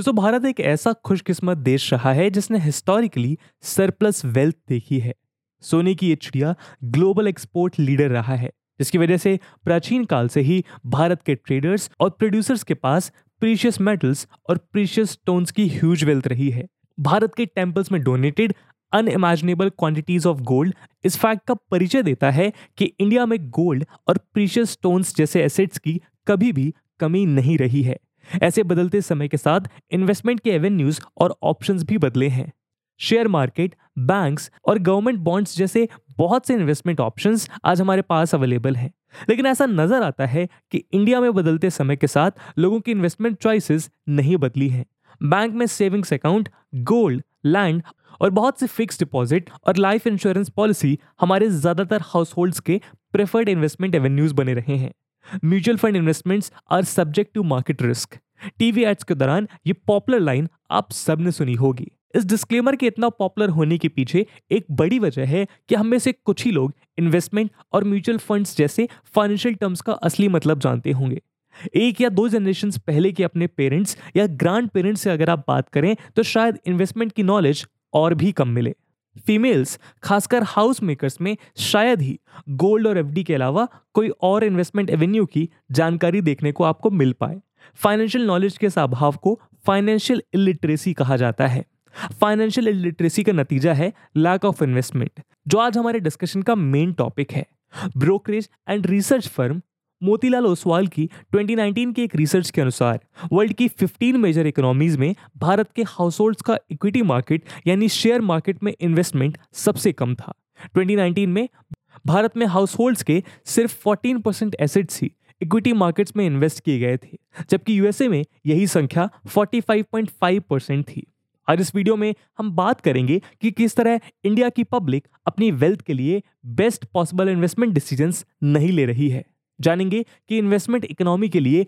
दोस्तों, भारत एक ऐसा खुशकिस्मत देश रहा है जिसने हिस्टोरिकली सरप्लस वेल्थ देखी है। सोने की ये चिड़िया ग्लोबल एक्सपोर्ट लीडर रहा है, जिसकी वजह से प्राचीन काल से ही भारत के ट्रेडर्स और प्रोड्यूसर्स के पास प्रीशियस मेटल्स और प्रीशियस स्टोन्स की ह्यूज वेल्थ रही है। भारत के टेम्पल्स में donated unimaginable quantities of gold इस फैक्ट का परिचय देता है कि इंडिया में गोल्ड और प्रीशियस स्टोन्स जैसे एसेट्स की कभी भी कमी नहीं रही है। ऐसे बदलते समय के साथ इन्वेस्टमेंट के एवेन्यूज और ऑप्शंस भी बदले हैं। शेयर मार्केट बैंक्स और गवर्नमेंट बॉन्ड्स जैसे बहुत से इन्वेस्टमेंट ऑप्शंस आज हमारे पास अवेलेबल हैं। लेकिन ऐसा नज़र आता है कि इंडिया में बदलते समय के साथ लोगों की इन्वेस्टमेंट चॉइसेस नहीं बदली हैं। बैंक में सेविंग्स अकाउंट गोल्ड लैंड और बहुत से फिक्स डिपॉजिट और लाइफ इंश्योरेंस पॉलिसी हमारे ज़्यादातर हाउस के प्रेफर्ड इन्वेस्टमेंट एवेन्यूज बने रहे हैं। Mutual fund investments are subject to market risk TV ads के दौरान ये पॉपुलर लाइन आप सबने सुनी होगी। इस डिस्क्लेमर के इतना पॉपुलर होने के पीछे एक बड़ी वजह है कि हम में से कुछ ही लोग इन्वेस्टमेंट और म्यूचुअल फंड्स जैसे फाइनेंशियल टर्म्स का असली मतलब जानते होंगे। एक या दो जनरेशन पहले के अपने पेरेंट्स या ग्रांड पेरेंट्स से अगर आप बात करें तो शायद इन्वेस्टमेंट की नॉलेज और भी कम मिले। फीमेल्स खासकर हाउस मेकर्स में शायद ही गोल्ड और एफडी के अलावा कोई और इन्वेस्टमेंट एवेन्यू की जानकारी देखने को आपको मिल पाए। फाइनेंशियल नॉलेज के अभाव को फाइनेंशियल इलिटरेसी कहा जाता है। फाइनेंशियल इलिटरेसी का नतीजा है लैक ऑफ़ इन्वेस्टमेंट जो आज हमारे डिस्कशन का मेन टॉपिक है। Brokerage and research firm Motilal Oswal की 2019 के एक रिसर्च के अनुसार वर्ल्ड की 15 मेजर इकोनॉमीज में भारत के हाउस होल्ड्स का इक्विटी मार्केट यानी शेयर मार्केट में इन्वेस्टमेंट सबसे कम था। 2019 में भारत में हाउस होल्ड्स के सिर्फ़ 14 परसेंट एसेट्स ही इक्विटी मार्केट्स में इन्वेस्ट किए गए थे, जबकि यूएसए में यही संख्या 45.5 परसेंट थी। आज इस वीडियो में हम बात करेंगे कि किस तरह इंडिया की पब्लिक अपनी वेल्थ के लिए बेस्ट पॉसिबल इन्वेस्टमेंट डिसीजंस नहीं ले रही है। जानेंगे कि इन्वेस्टमेंट इकोनॉमी के लिए,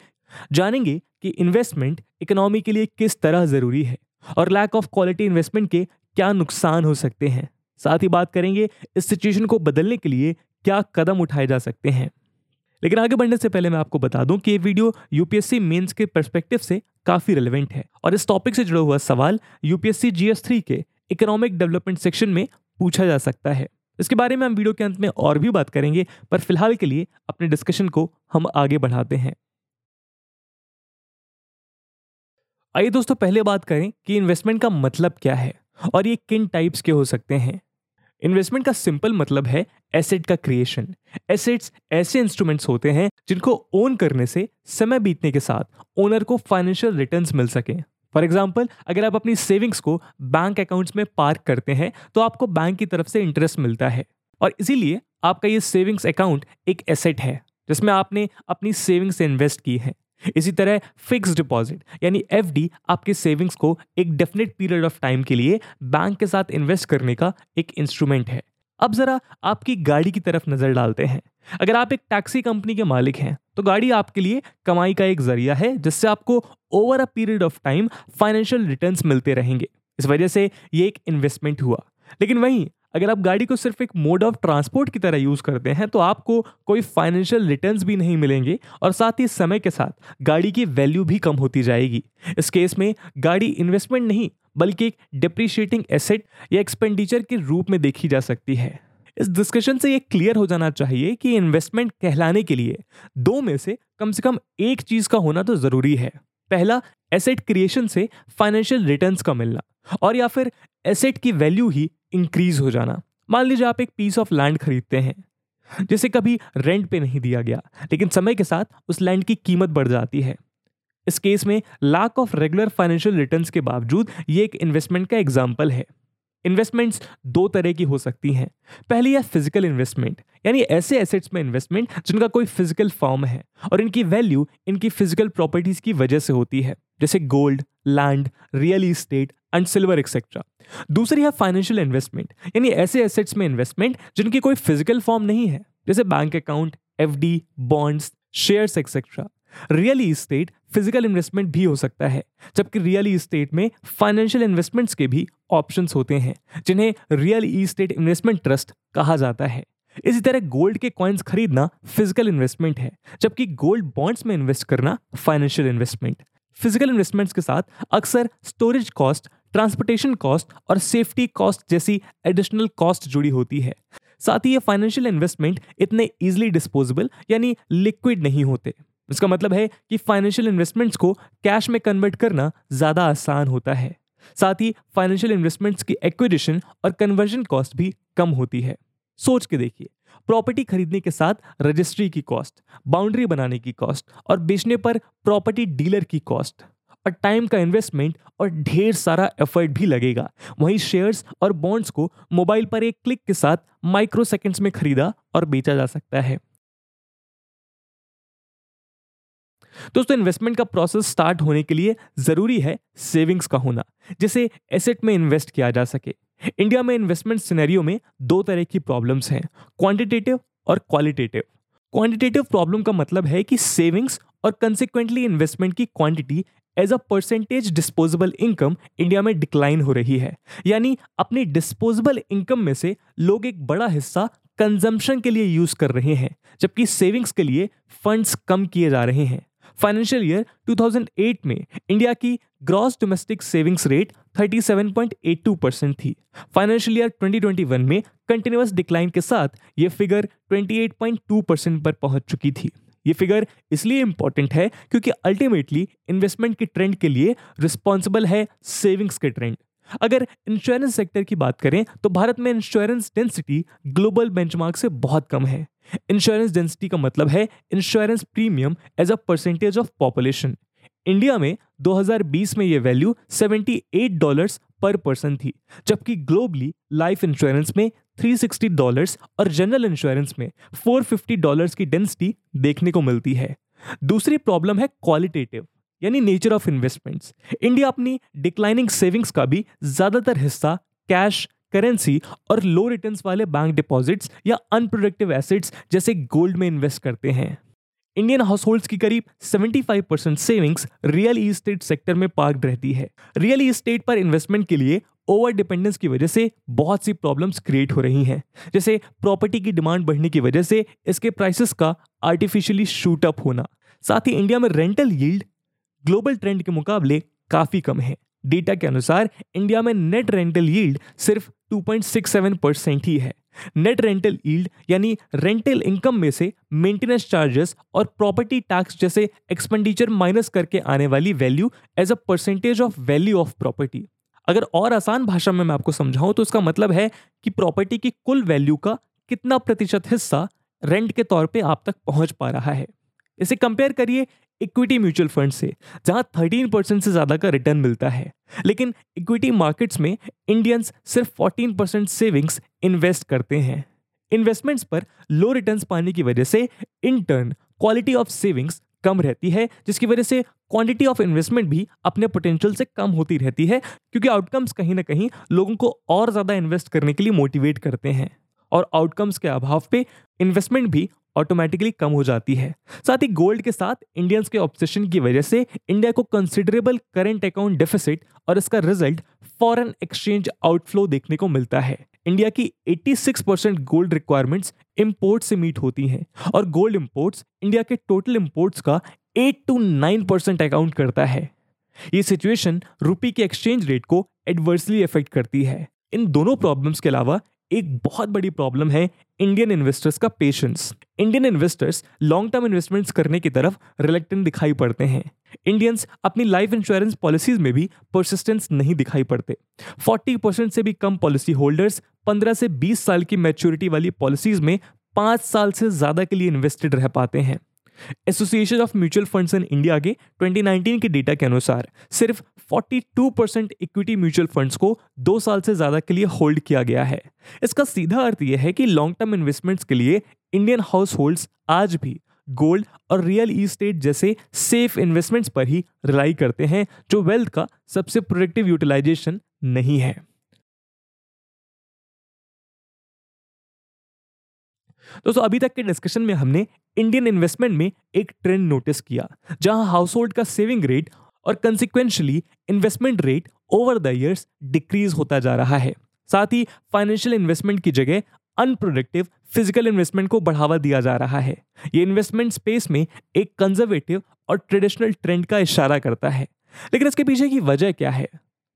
जानेंगे कि इन्वेस्टमेंट इकोनॉमी के लिए किस तरह ज़रूरी है और लैक ऑफ़ क्वालिटी इन्वेस्टमेंट के क्या नुकसान हो सकते हैं। साथ ही बात करेंगे इस सिचुएशन को बदलने के लिए क्या कदम उठाए जा सकते हैं। लेकिन आगे बढ़ने से पहले मैं आपको बता दूँ कि ये वीडियो यूपीएससी मेंस के परस्पेक्टिव से काफ़ी रिलेवेंट है और इस टॉपिक से जुड़ा हुआ सवाल यूपीएससी जीएस थ्री के इकोनॉमिक डेवलपमेंट सेक्शन में पूछा जा सकता है। इसके बारे में हम वीडियो के अंत में और भी बात करेंगे, पर फ़िलहाल के लिए अपने डिस्कशन को हम आगे बढ़ाते हैं। आइए दोस्तों, पहले बात करें कि इन्वेस्टमेंट का मतलब क्या है और ये किन टाइप्स के हो सकते हैं। इन्वेस्टमेंट का सिंपल मतलब है एसेट का क्रिएशन एसेट्स ऐसे इंस्ट्रूमेंट्स होते हैं जिनको ओन करने से समय बीतने के साथ ओनर को फाइनेंशियल रिटर्न्स मिल सके। फॉर एग्ज़ाम्पल अगर आप अपनी सेविंग्स को बैंक अकाउंट्स में पार्क करते हैं तो आपको बैंक की तरफ़ से इंटरेस्ट मिलता है। और इसीलिए आपका ये सेविंग्स अकाउंट एक एसेट है, जिसमें आपने अपनी सेविंग्स से इन्वेस्ट की है। इसी तरह फिक्स डिपॉजिट यानी एफडी आपके सेविंग्स को एक डेफिनेट पीरियड ऑफ़ टाइम के लिए बैंक के साथ इन्वेस्ट करने का एक इंस्ट्रूमेंट है। अब जरा आपकी गाड़ी की तरफ़ नज़र डालते हैं। अगर आप एक टैक्सी कंपनी के मालिक हैं तो गाड़ी आपके लिए कमाई का एक ज़रिया है, जिससे आपको over a period of time financial returns मिलते रहेंगे। इस वजह से ये एक इन्वेस्टमेंट हुआ। लेकिन वहीं, अगर आप गाड़ी को सिर्फ़ एक मोड ऑफ़ ट्रांसपोर्ट की तरह यूज़ करते हैं तो आपको कोई फाइनेंशियल रिटर्न्स भी नहीं मिलेंगे और साथ ही समय के साथ गाड़ी की वैल्यू भी कम होती जाएगी। इस केस में गाड़ी इन्वेस्टमेंट नहीं, बल्कि एक डिप्रिशिएटिंग एसेट या एक्सपेंडिचर के रूप में देखी जा सकती है। इस डिस्कशन से ये क्लियर हो जाना चाहिए कि इन्वेस्टमेंट कहलाने के लिए दो में से कम से कम एक चीज़ का होना तो ज़रूरी है। पहला एसेट क्रिएशन से फाइनेंशियल रिटर्न्स का मिलना और या फिर एसेट की वैल्यू ही इंक्रीज हो जाना। मान लीजिए आप एक पीस ऑफ़ लैंड खरीदते हैं, जिसे कभी रेंट पे नहीं दिया गया, लेकिन समय के साथ उस लैंड की कीमत बढ़ जाती है। इस केस में lack of regular financial returns के बावजूद ये एक इन्वेस्टमेंट का एग्ज़ाम्पल है। इन्वेस्टमेंट्स दो तरह की हो सकती हैं। पहली है फ़िज़िकल इन्वेस्टमेंट, यानी ऐसे एसेट्स में इन्वेस्टमेंट जिनका कोई फ़िज़िकल फॉर्म है और इनकी वैल्यू इनकी फ़िज़िकल प्रॉपर्टीज़ की वजह से होती है, जैसे gold land real estate and silver etcetera दूसरी है फाइनेंशियल इन्वेस्टमेंट यानी ऐसे एसेट्स में इन्वेस्टमेंट जिनकी कोई फ़िज़िकल फॉर्म नहीं है, जैसे bank account F D bonds shares etcetera real estate physical investment भी हो सकता है, जबकि रियल इस्टेट में फाइनेंशियल इन्वेस्टमेंट्स के भी ऑप्शंस होते हैं, जिन्हें रियल इस्टेट इन्वेस्टमेंट ट्रस्ट कहा जाता है। इसी तरह गोल्ड के कॉइन्स खरीदना फ़िज़िकल इन्वेस्टमेंट है, जबकि गोल्ड बॉन्ड्स में इन्वेस्ट करना फाइनेंशियल इन्वेस्टमेंट फ़िज़िकल इन्वेस्टमेंट्स के साथ अक्सर स्टोरेज कॉस्ट ट्रांसपोर्टेशन कॉस्ट और सेफ्टी कॉस्ट जैसी एडिशनल कॉस्ट जुड़ी होती है। साथ ही ये फाइनेंशियल इन्वेस्टमेंट इतने इजिली डिस्पोजेबल यानी लिक्विड नहीं होते। इसका मतलब है कि फाइनेंशियल इन्वेस्टमेंट्स को कैश में कन्वर्ट करना ज़्यादा आसान होता है। साथ ही फाइनेंशियल इन्वेस्टमेंट्स की एक्विजिशन और कन्वर्जन कॉस्ट भी कम होती है। सोच के देखिए प्रॉपर्टी खरीदने के साथ रजिस्ट्री की कॉस्ट बाउंड्री बनाने की कॉस्ट और बेचने पर प्रॉपर्टी डीलर की कॉस्ट और टाइम का इन्वेस्टमेंट और ढेर सारा एफर्ट भी लगेगा। वहीं शेयर्स और बॉन्ड्स को मोबाइल पर एक क्लिक के साथ माइक्रो सेकेंड्स में खरीदा और बेचा जा सकता है। दोस्तों इन्वेस्टमेंट का प्रोसेस स्टार्ट होने के लिए ज़रूरी है सेविंग्स का होना, जिसे एसेट में इन्वेस्ट किया जा सके। इंडिया में इन्वेस्टमेंट सिनेरियो में दो तरह की प्रॉब्लम्स हैं क्वांटिटेटिव और क्वालिटेटिव क्वांटिटेटिव प्रॉब्लम का मतलब है कि सेविंग्स और कंसिक्वेंटली इन्वेस्टमेंट की quantity as a percentage disposable income India में डिक्लाइन हो रही है। यानी अपनी डिस्पोजेबल इनकम में से लोग एक बड़ा हिस्सा कंजम्पशन के लिए यूज़ कर रहे हैं, जबकि सेविंग्स के लिए फंड्स कम किए जा रहे हैं। फाइनेंशियल ईयर 2008 में इंडिया की gross domestic savings rate 37.82 percent थी। फाइनेंशियल ईयर 2021 में कंटिन्यूस डिक्लाइन के साथ ये फिगर 28.2 परसेंट पर पहुँच चुकी थी। ये फिगर इसलिए इंपॉर्टेंट है क्योंकि अल्टीमेटली इन्वेस्टमेंट के ट्रेंड के लिए रिस्पॉन्सिबल है सेविंग्स के ट्रेंड अगर इंश्योरेंस सेक्टर की बात करें तो भारत में इंश्योरेंस डेंसिटी ग्लोबल बेंचमार्क से बहुत कम है। इंश्योरेंस डेंसिटी का मतलब है insurance premium as a percentage of population India में 2020 में ये वैल्यू 78 डॉलर्स पर पर्सन थी, जबकि ग्लोबली लाइफ इंश्योरेंस में 360 डॉलर्स और जनरल इंश्योरेंस में 450 डॉलर्स की डेंसिटी देखने को मिलती है। दूसरी प्रॉब्लम है क्वालिटेटिव यानी नेचर ऑफ़ इन्वेस्टमेंट्स इंडिया अपनी डिक्लाइनिंग सेविंग्स का भी ज़्यादातर हिस्सा कैश करेंसी और लो रिटर्न्स वाले बैंक डिपॉजिट्स या अनप्रोडक्टिव एसेट्स जैसे गोल्ड में इन्वेस्ट करते हैं। इंडियन हाउस होल्ड की करीब 75 percent savings real estate sector में पार्क रहती है। रियल इस्टेट पर इन्वेस्टमेंट के लिए ओवर डिपेंडेंस की वजह से बहुत सी प्रॉब्लम्स क्रिएट हो रही हैं। जैसे प्रॉपर्टी की डिमांड बढ़ने की वजह से इसके प्राइसेस का आर्टिफिशियली शूट अप होना। साथ ही इंडिया में रेंटल यील्ड ग्लोबल ट्रेंड के मुकाबले काफ़ी कम है। डेटा के अनुसार इंडिया में नेट रेंटल यील्ड सिर्फ़ 2.67 परसेंट ही है। नेट रेंटल यील्ड यानी रेंटल इनकम में से मेंटेनेंस चार्जेस और प्रॉपर्टी टैक्स जैसे एक्सपेंडिचर माइनस करके आने वाली value as a percentage of value of property. अगर और आसान भाषा में मैं आपको समझाऊं तो इसका मतलब है कि प्रॉपर्टी की कुल वैल्यू का कितना प्रतिशत हिस्सा रेंट के तौर पे आप तक पहुँच पा रहा है। इसे कंपेयर करिए इक्विटी म्यूचुअल फंड से, जहाँ 13 परसेंट से ज़्यादा का रिटर्न मिलता है। लेकिन इक्विटी मार्केट्स में इंडियंस सिर्फ़ 14 परसेंट सेविंग्स इन्वेस्ट करते हैं। इन्वेस्टमेंट्स पर लो रिटर्न्स पाने की वजह से in turn quality of savings कम रहती है, जिसकी वजह से क्वांटिटी ऑफ़ इन्वेस्टमेंट भी अपने पोटेंशियल से कम होती रहती है, क्योंकि आउटकम्स कहीं ना कहीं लोगों को और ज़्यादा इन्वेस्ट करने के लिए मोटिवेट करते हैं। और आउटकम्स के अभाव पे इन्वेस्टमेंट भी ऑटोमेटिकली कम हो जाती है। साथ ही गोल्ड के साथ इंडियंस के ऑब्सेशन की वजह से इंडिया को कंसिडरेबल करंट अकाउंट डेफिसिट और इसका रिज़ल्ट फॉरेन एक्सचेंज आउटफ्लो देखने को मिलता है। इंडिया की 86 परसेंट गोल्ड रिक्वायरमेंट्स इंपोर्ट से मीट होती हैं और गोल्ड इंपोर्ट्स इंडिया के टोटल इंपोर्ट्स का 8 टू 9 परसेंट अकाउंट करता है। ये सिचुएशन रुपी के एक्सचेंज रेट को एडवर्सली इफ़ेक्ट करती है। इन दोनों प्रॉब्लम्स के अलावा एक बहुत बड़ी प्रॉब्लम है इंडियन इन्वेस्टर्स का patience Indian investors long term investments करने की तरफ़ रिलेक्टेंट दिखाई पड़ते हैं. इंडियंस अपनी लाइफ इंश्योरेंस पॉलिसीज़ में भी परसिस्टेंस नहीं दिखाई पड़ते. 40 परसेंट से भी कम पॉलिसी होल्डर्स 15 से 20 साल की मैच्योरिटी वाली पॉलिसीज़ में पाँच साल से ज़्यादा के लिए इन्वेस्टेड रह पाते हैं। Association of mutual funds in India के 2019 के डेटा के अनुसार सिर्फ़ 42 परसेंट इक्विटी म्यूचुअल फंड्स को दो साल से ज़्यादा के लिए होल्ड किया गया है। इसका सीधा अर्थ यह है कि लॉन्ग टर्म इन्वेस्टमेंट्स के लिए इंडियन हाउस होल्ड आज भी गोल्ड और रियल इस्टेट जैसे सेफ़ इन्वेस्टमेंट्स पर ही रिलाई करते हैं, जो वेल्थ का सबसे प्रोडक्टिव यूटिलाइजेशन नहीं है। दोस्तों, अभी तक के डिस्कशन में हमने इंडियन इन्वेस्टमेंट में एक ट्रेंड नोटिस किया, जहाँ हाउस होल्ड का सेविंग रेट और consequently investment rate over the years decrease होता जा रहा है। साथ ही फाइनेंशियल इन्वेस्टमेंट की जगह अनप्रोडक्टिव फ़िज़िकल इन्वेस्टमेंट को बढ़ावा दिया जा रहा है। ये इन्वेस्टमेंट स्पेस में एक कंजर्वेटिव और ट्रेडिशनल ट्रेंड का इशारा करता है। लेकिन इसके पीछे की वजह क्या है?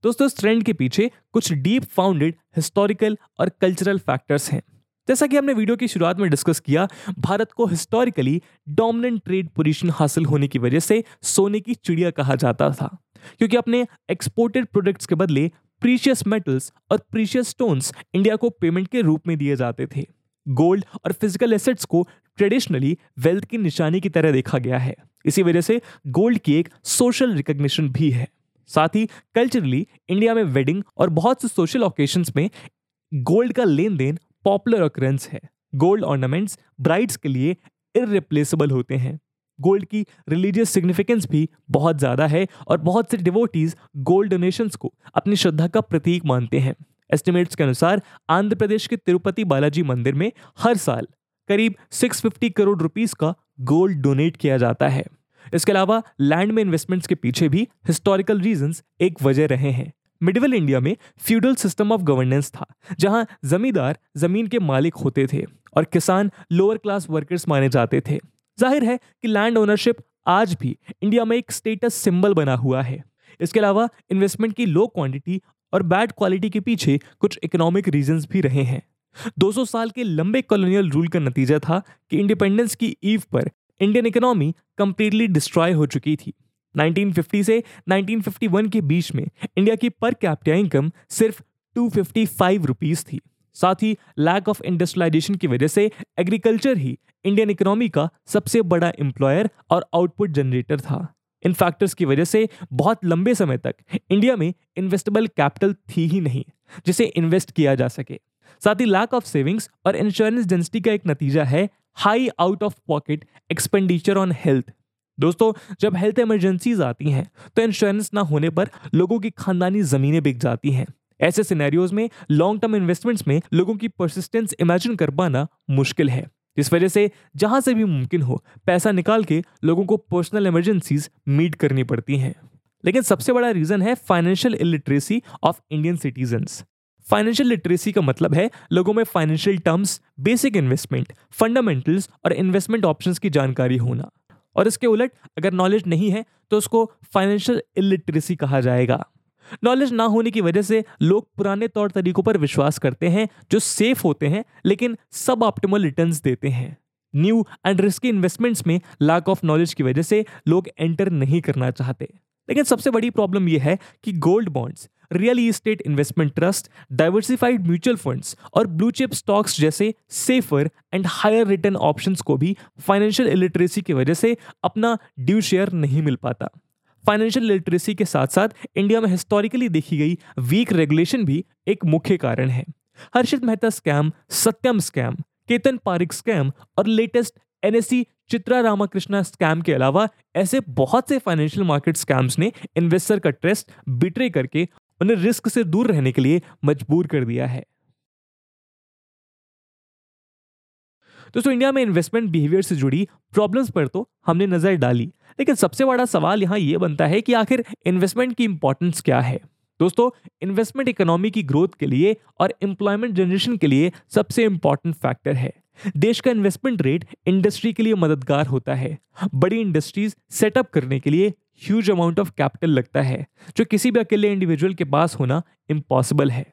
दोस्तों, इस ट्रेंड के पीछे कुछ डीप फाउंडेड हिस्टोरिकल और कल्चरल फैक्टर्स हैं। जैसा कि हमने वीडियो की शुरुआत में डिस्कस किया, भारत को हिस्टोरिकली डोमिनेंट ट्रेड पोजीशन हासिल होने की वजह से सोने की चिड़िया कहा जाता था। क्योंकि अपने एक्सपोर्टेड प्रोडक्ट्स के बदले प्रीशियस मेटल्स और प्रीशियस स्टोन्स इंडिया को पेमेंट के रूप में दिए जाते थे। गोल्ड और फ़िज़िकल एसेट्स को ट्रेडिशनली वेल्थ की निशानी की तरह देखा गया है। इसी वजह से गोल्ड की एक सोशल रिकग्निशन भी है। साथ ही कल्चरली इंडिया में वेडिंग और बहुत से सोशल ओकेशंस में गोल्ड का लेन देन पॉपुलर ऑकरेंस है। गोल्ड ऑर्नामेंट्स ब्राइड्स के लिए इरिप्लेसेबल होते हैं। गोल्ड की रिलीजियस सिग्निफिकेंस भी बहुत ज़्यादा है और बहुत से डिवोटीज गोल्ड डोनेशंस को अपनी श्रद्धा का प्रतीक मानते हैं। एस्टिमेट्स के अनुसार आंध्र प्रदेश के तिरुपति बालाजी मंदिर में हर साल करीब 650 करोड़ रुपीस का गोल्ड डोनेट किया जाता है। इसके अलावा लैंड में इन्वेस्टमेंट्स के पीछे भी हिस्टोरिकल रीजंस एक वजह रहे हैं। मिडिवल इंडिया में फ्यूडल सिस्टम ऑफ़ गवर्नेंस था, जहाँ जमींदार ज़मीन के मालिक होते थे और किसान लोअर क्लास वर्कर्स माने जाते थे। ज़ाहिर है कि लैंड ओनरशिप आज भी इंडिया में एक स्टेटस सिंबल बना हुआ है। इसके अलावा इन्वेस्टमेंट की लो क्वांटिटी और बैड क्वालिटी के पीछे कुछ इकोनॉमिक रीजंस भी रहे हैं। 200 साल के लंबे कॉलोनियल रूल का नतीजा था कि इंडिपेंडेंस की ईव पर इंडियन इकोनॉमी कंप्लीटली डिस्ट्रॉय हो चुकी थी। 1950 से 1951 के बीच में इंडिया की पर कैपिटा इनकम सिर्फ़ 255 रुपीस थी। साथ ही लैक ऑफ़ इंडस्ट्रियलाइजेशन की वजह से एग्रीकल्चर ही इंडियन इकोनॉमी का सबसे बड़ा एम्प्लॉयर और आउटपुट जनरेटर था। इन फैक्टर्स की वजह से बहुत लंबे समय तक इंडिया में इन्वेस्टेबल कैपिटल थी ही नहीं, जिसे इन्वेस्ट किया जा सके। साथ ही लैक ऑफ़ सेविंग्स और इंश्योरेंस डेंसिटी का एक नतीजा है high out of pocket expenditure on health दोस्तों, जब हेल्थ इमरजेंसीज आती हैं तो इंश्योरेंस ना होने पर लोगों की खानदानी जमीनें बिक जाती हैं। ऐसे सिनेरियोज में लॉन्ग टर्म इन्वेस्टमेंट्स में लोगों की परसिस्टेंस इमेजिन कर पाना मुश्किल है। इस वजह से, जहाँ से भी मुमकिन हो, पैसा निकाल के लोगों को पर्सनल इमरजेंसीज मीट करनी पड़ती हैं। लेकिन सबसे बड़ा रीजन है financial illiteracy of Indian citizens financial literacy का मतलब है लोगों में financial terms basic investment fundamentals और इन्वेस्टमेंट ऑप्शंस की जानकारी होना। और इसके उलट अगर नॉलेज नहीं है तो उसको फाइनेंशियल इलिटरेसी कहा जाएगा। नॉलेज ना होने की वजह से लोग पुराने तौर तरीकों पर विश्वास करते हैं, जो सेफ़ होते हैं, लेकिन सब ऑप्टिमल रिटर्न्स देते हैं। न्यू एंड रिस्की इन्वेस्टमेंट्स में लैक ऑफ़ नॉलेज की वजह से लोग एंटर नहीं करना चाहते। लेकिन सबसे बड़ी प्रॉब्लम यह है कि gold bonds real estate investment trust diversified mutual funds और ब्लू चिप स्टॉक्स जैसे safer and higher return options को भी फाइनेंशियल इलिटरेसी की वजह से अपना ड्यू शेयर नहीं मिल पाता। फाइनेंशियल लिटरेसी के साथ साथ इंडिया में हिस्टोरिकली देखी गई वीक रेगुलेशन भी एक मुख्य कारण है। Harshit Mehta scam Satyam scam Ketan Parikh scam और latest NSC Chitra Ramakrishna scam के अलावा ऐसे बहुत से फाइनेंशियल मार्केट स्कैम्स ने इन्वेस्टर का ट्रस्ट बिट्रे करके उन्हें रिस्क से दूर रहने के लिए मजबूर कर दिया है। दोस्तों, इंडिया में इन्वेस्टमेंट बिहेवियर से जुड़ी प्रॉब्लम्स पर तो हमने नज़र डाली, लेकिन सबसे बड़ा सवाल यहाँ यह बनता है कि आखिर इन्वेस्टमेंट की इंपॉर्टेंस क्या है? दोस्तों इन्वेस्टमेंट इकोनॉमी की ग्रोथ के लिए और एम्प्लॉयमेंट जनरेशन के लिए सबसे इंपॉर्टेंट फैक्टर है। देश का इन्वेस्टमेंट रेट इंडस्ट्री के लिए मददगार होता है। बड़ी इंडस्ट्रीज़ सेटअप करने के लिए ह्यूज अमाउंट ऑफ़ कैपिटल लगता है, जो किसी भी अकेले इंडिविजुअल के पास होना इम्पॉसिबल है।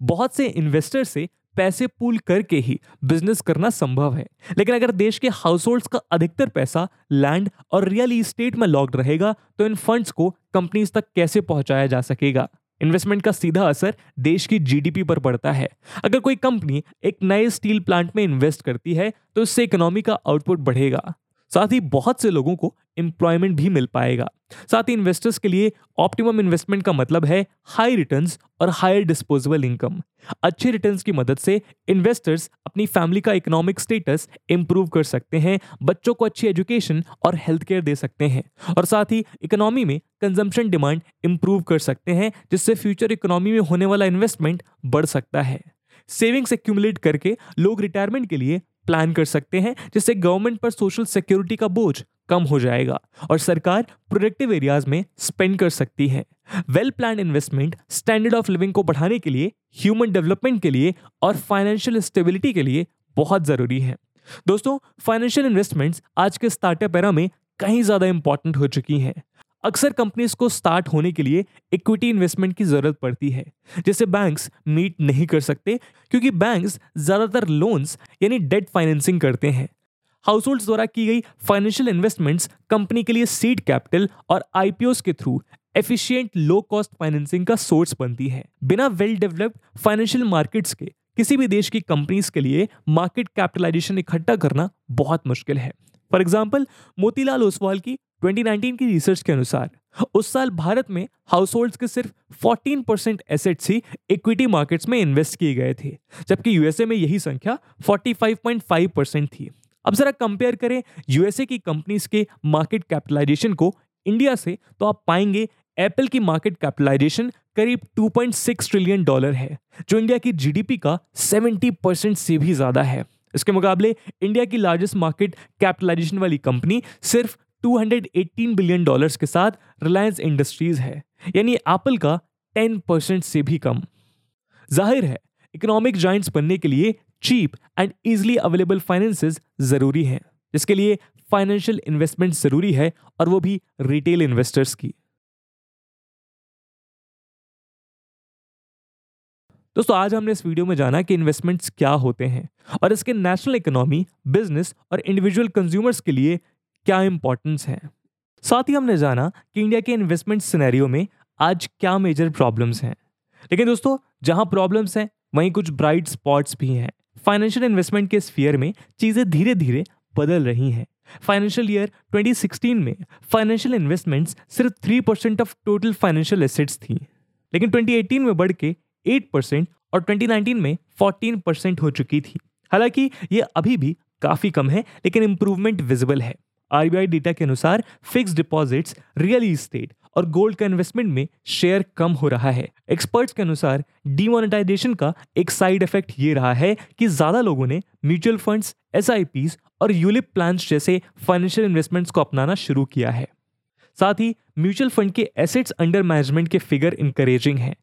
बहुत से इन्वेस्टर से पैसे पूल करके ही बिज़नेस करना संभव है, लेकिन अगर देश के हाउस होल्ड का अधिकतर पैसा लैंड और रियल इस्टेट में लॉक्ड रहेगा तो इन फंड्स को कंपनीज़ तक कैसे पहुँचाया जा सकेगा? इन्वेस्टमेंट का सीधा असर देश की जीडीपी पर पड़ता है। अगर कोई कंपनी एक नए स्टील प्लांट में इन्वेस्ट करती है तो इससे इकोनॉमी का आउटपुट बढ़ेगा। साथ ही बहुत से लोगों को एम्प्लॉयमेंट भी मिल पाएगा। साथ ही इन्वेस्टर्स के लिए ऑप्टिमम इन्वेस्टमेंट का मतलब है हाई रिटर्न्स और हायर डिस्पोजेबल इनकम अच्छे रिटर्न्स की मदद से इन्वेस्टर्स अपनी फैमिली का इकोनॉमिक स्टेटस इंप्रूव कर सकते हैं, बच्चों को अच्छी एजुकेशन और हेल्थ केयर दे सकते हैं और साथ ही इकोनॉमी में कंजम्पशन डिमांड इंप्रूव कर सकते हैं, जिससे फ्यूचर इकोनॉमी में होने वाला इन्वेस्टमेंट बढ़ सकता है। सेविंग्स एक्यूमुलेट करके लोग रिटायरमेंट के लिए प्लान कर सकते हैं, जिससे गवर्नमेंट पर सोशल सिक्योरिटी का बोझ कम हो जाएगा और सरकार प्रोडक्टिव एरियाज़ में स्पेंड कर सकती है। Well plan investment standard of living को बढ़ाने के लिए ह्यूमन डेवलपमेंट के लिए और फाइनेंशियल स्टेबिलिटी के लिए बहुत ज़रूरी है। दोस्तों फाइनेंशियल इन्वेस्टमेंट्स आज के स्टार्टअप एरा में कहीं ज़्यादा इंपॉर्टेंट हो चुकी हैं। अक्सर कंपनीज़ को स्टार्ट होने के लिए इक्विटी इन्वेस्टमेंट की ज़रूरत पड़ती है, जिसे बैंक्स मीट नहीं कर सकते, क्योंकि बैंक्स ज़्यादातर लोन्स, यानी डेट फाइनेंसिंग करते हैं। हाउस द्वारा की गई फाइनेंशियल इन्वेस्टमेंट्स कंपनी के लिए सीड कैपिटल और आईपीओ के through efficient low cost financing का सोर्स बनती है। बिना वेल डेवलप्ड फाइनेंशियल मार्केट्स के किसी भी देश की कंपनीज़ के लिए मार्केट कैपिटलाइजेशन इकट्ठा करना बहुत मुश्किल है। फॉर एग्ज़ाम्पल मोतीलाल ओसवाल की 2019 की रिसर्च के अनुसार, उस साल भारत में हाउस के सिर्फ़ 14 परसेंट एसेट्स ही इक्विटी मार्केट्स में इन्वेस्ट किए गए थे, जबकि यूएसए में यही संख्या 45.5 परसेंट थी। अब जरा कंपेयर करें यूएसए की कंपनीज़ के मार्केट कैपिटलाइजेशन को इंडिया से तो आप पाएँगे एप्पल की मार्केट कैपिटलाइजेशन करीब 2.6 ट्रिलियन डॉलर है, जो इंडिया की जीडीपी का 70 परसेंट से भी ज़्यादा है। इसके मुकाबले इंडिया की लार्जेस्ट मार्केट कैपिटलाइजेशन वाली कंपनी सिर्फ़ 218 बिलियन डॉलर्स के साथ रिलायंस इंडस्ट्रीज़ है। यानी एप्पल का 10 परसेंट से भी कम। ज़ाहिर है इकोनॉमिक जॉइंट्स बनने के लिए cheap and easily available finances ज़रूरी हैं। जिसके लिए फाइनेंशियल इन्वेस्टमेंट ज़रूरी है और वो भी रिटेल इन्वेस्टर्स की। दोस्तों, आज हमने इस वीडियो में जाना कि इन्वेस्टमेंट्स क्या होते हैं और इसके नेशनल इकोनॉमी बिज़नेस और इंडिविजुअल कंज्यूमर्स के लिए क्या इंपॉर्टेंस है? साथ ही हमने जाना कि इंडिया के इन्वेस्टमेंट सिनेरियो में आज क्या मेजर प्रॉब्लम्स हैं। लेकिन दोस्तों, जहाँ प्रॉब्लम्स हैं, वहीं कुछ ब्राइट स्पॉट्स भी हैं। फाइनेंशियल इन्वेस्टमेंट के स्फीयर में चीज़ें धीरे धीरे बदल रही हैं। फाइनेंशियल ईयर 2016 में फाइनेंशियल इन्वेस्टमेंट्स सिर्फ़ three percent of total financial assets थी। लेकिन 2018 में बढ़ के 8 परसेंट और 2019 में 14 परसेंट हो चुकी थी। हालाँकि ये अभी भी काफ़ी कम है, लेकिन इंप्रूवमेंट विजिबल है। आरबीआई डेटा के अनुसार फिक्स डिपॉजिट्स रियल इस्टेट और गोल्ड का इन्वेस्टमेंट में शेयर कम हो रहा है। एक्सपर्ट्स के अनुसार डीमोनेटाइजेशन का एक साइड इफ़ेक्ट ये रहा है कि ज़्यादा लोगों ने म्यूचुअल फंड्स एस और यूलिप प्लान जैसे फाइनेंशियल इन्वेस्टमेंट्स को अपनाना शुरू किया है। साथ ही म्यूचुअल फंड के एसेट्स अंडर मैनेजमेंट के फिगर इंकरेजिंग हैं।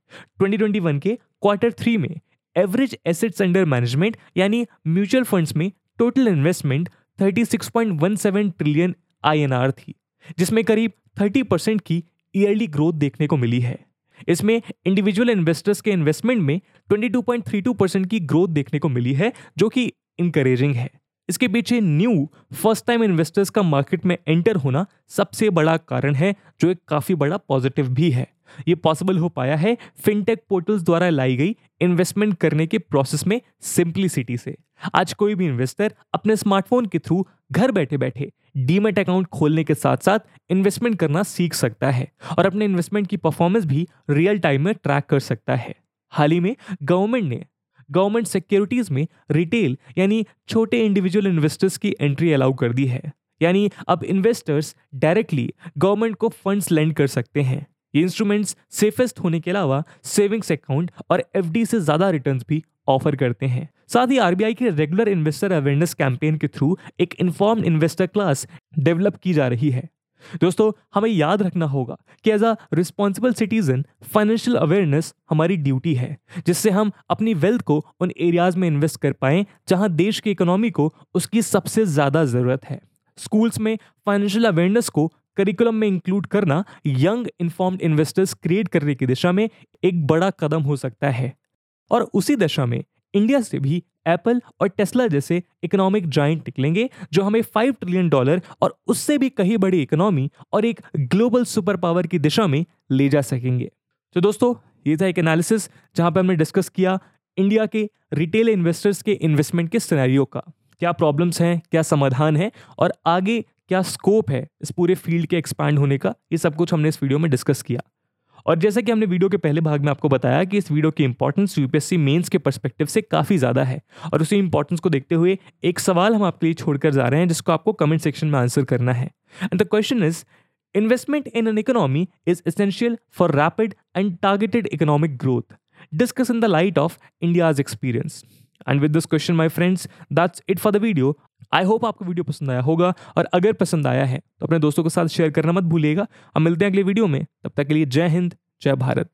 2021 के क्वार्टर थ्री में एवरेज एसेट्स अंडर मैनेजमेंट यानी म्यूचुअल फंड्स में टोटल इन्वेस्टमेंट 36.17 ट्रिलियन आईएनआर थी, जिसमें करीब 30 परसेंट की ईयरली ग्रोथ देखने को मिली है। इसमें इंडिविजुअल इन्वेस्टर्स के इन्वेस्टमेंट में 22.32 परसेंट की ग्रोथ देखने को मिली है, जो कि इंकरेजिंग है। इसके पीछे न्यू फ़र्स्ट टाइम इन्वेस्टर्स का मार्केट में एंटर होना सबसे बड़ा कारण है, जो एक काफ़ी बड़ा पॉजिटिव भी है। ये पॉसिबल हो पाया है फिनटेक पोर्टल्स द्वारा लाई गई इन्वेस्टमेंट करने के प्रोसेस में सिंप्लिसिटी से। आज कोई भी इन्वेस्टर अपने स्मार्टफ़ोन के थ्रू घर बैठे बैठे डीमेट अकाउंट खोलने के साथ साथ इन्वेस्टमेंट करना सीख सकता है और अपने इन्वेस्टमेंट की परफॉर्मेंस भी रियल टाइम में ट्रैक कर सकता है। हाल ही में गवर्नमेंट ने गवर्नमेंट सिक्योरिटीज में रिटेल, यानी छोटे इंडिविजुअल इन्वेस्टर्स की एंट्री अलाउ कर दी है। यानी अब इन्वेस्टर्स डायरेक्टली गवर्नमेंट को फंड्स लेंड कर सकते हैं। ये इंस्ट्रूमेंट्स सेफेस्ट होने के अलावा सेविंग्स अकाउंट और एफडी से ज़्यादा रिटर्न भी ऑफ़र करते हैं। साथ ही आरबीआई के रेगुलर इन्वेस्टर अवेयरनेस कैंपेन के थ्रू एक इन्फॉर्म इन्वेस्टर क्लास डेवलप की जा रही है। दोस्तों, हमें याद रखना होगा कि as a responsible citizen financial awareness हमारी ड्यूटी है, जिससे हम अपनी वेल्थ को उन एरियाज़ में इन्वेस्ट कर पाएँ जहाँ देश की इकोनॉमी को उसकी सबसे ज़्यादा ज़रूरत है। स्कूल्स में फाइनेंशियल अवेयरनेस को करिकुलम में इंक्लूड करना यंग इन्फॉर्म्ड इन्वेस्टर्स क्रिएट करने की दिशा में एक बड़ा कदम हो सकता है। और उसी दशा में इंडिया से भी एप्पल और टेस्ला जैसे इकोनॉमिक जॉइंट निकलेंगे, जो हमें फाइव ट्रिलियन डॉलर और उससे भी कहीं बड़ी इकोनॉमी और एक ग्लोबल सुपर पावर की दिशा में ले जा सकेंगे। तो दोस्तों, ये था एक एनालिसिस जहाँ पर हमने डिस्कस किया इंडिया के रिटेल इन्वेस्टर्स के इन्वेस्टमेंट के सिनेरियो का। क्या प्रॉब्लम्स हैं, क्या समाधान है और आगे क्या स्कोप है इस पूरे फ़ील्ड के एक्सपैंड होने का, ये सब कुछ हमने इस वीडियो में डिस्कस किया। और जैसा कि हमने वीडियो के पहले भाग में आपको बताया कि इस वीडियो की इंपॉर्टेंस यूपीएससी मेंस के परस्पेक्टिव से काफ़ी ज़्यादा है। और उसी इंपॉर्टेंस को देखते हुए एक सवाल हम आपके लिए छोड़कर जा रहे हैं जिसको आपको कमेंट सेक्शन में आंसर करना है। And the question is investment in an economy is essential for rapid and targeted economic growth discuss in the light of India's experience And with this question, my friends, that's it for the video. I hope आपको video पसंद आया होगा और अगर पसंद आया है तो अपने दोस्तों के साथ शेयर करना मत भूलिएगा। हम मिलते हैं अगले वीडियो में। तब तक के लिए जय हिंद, जय भारत।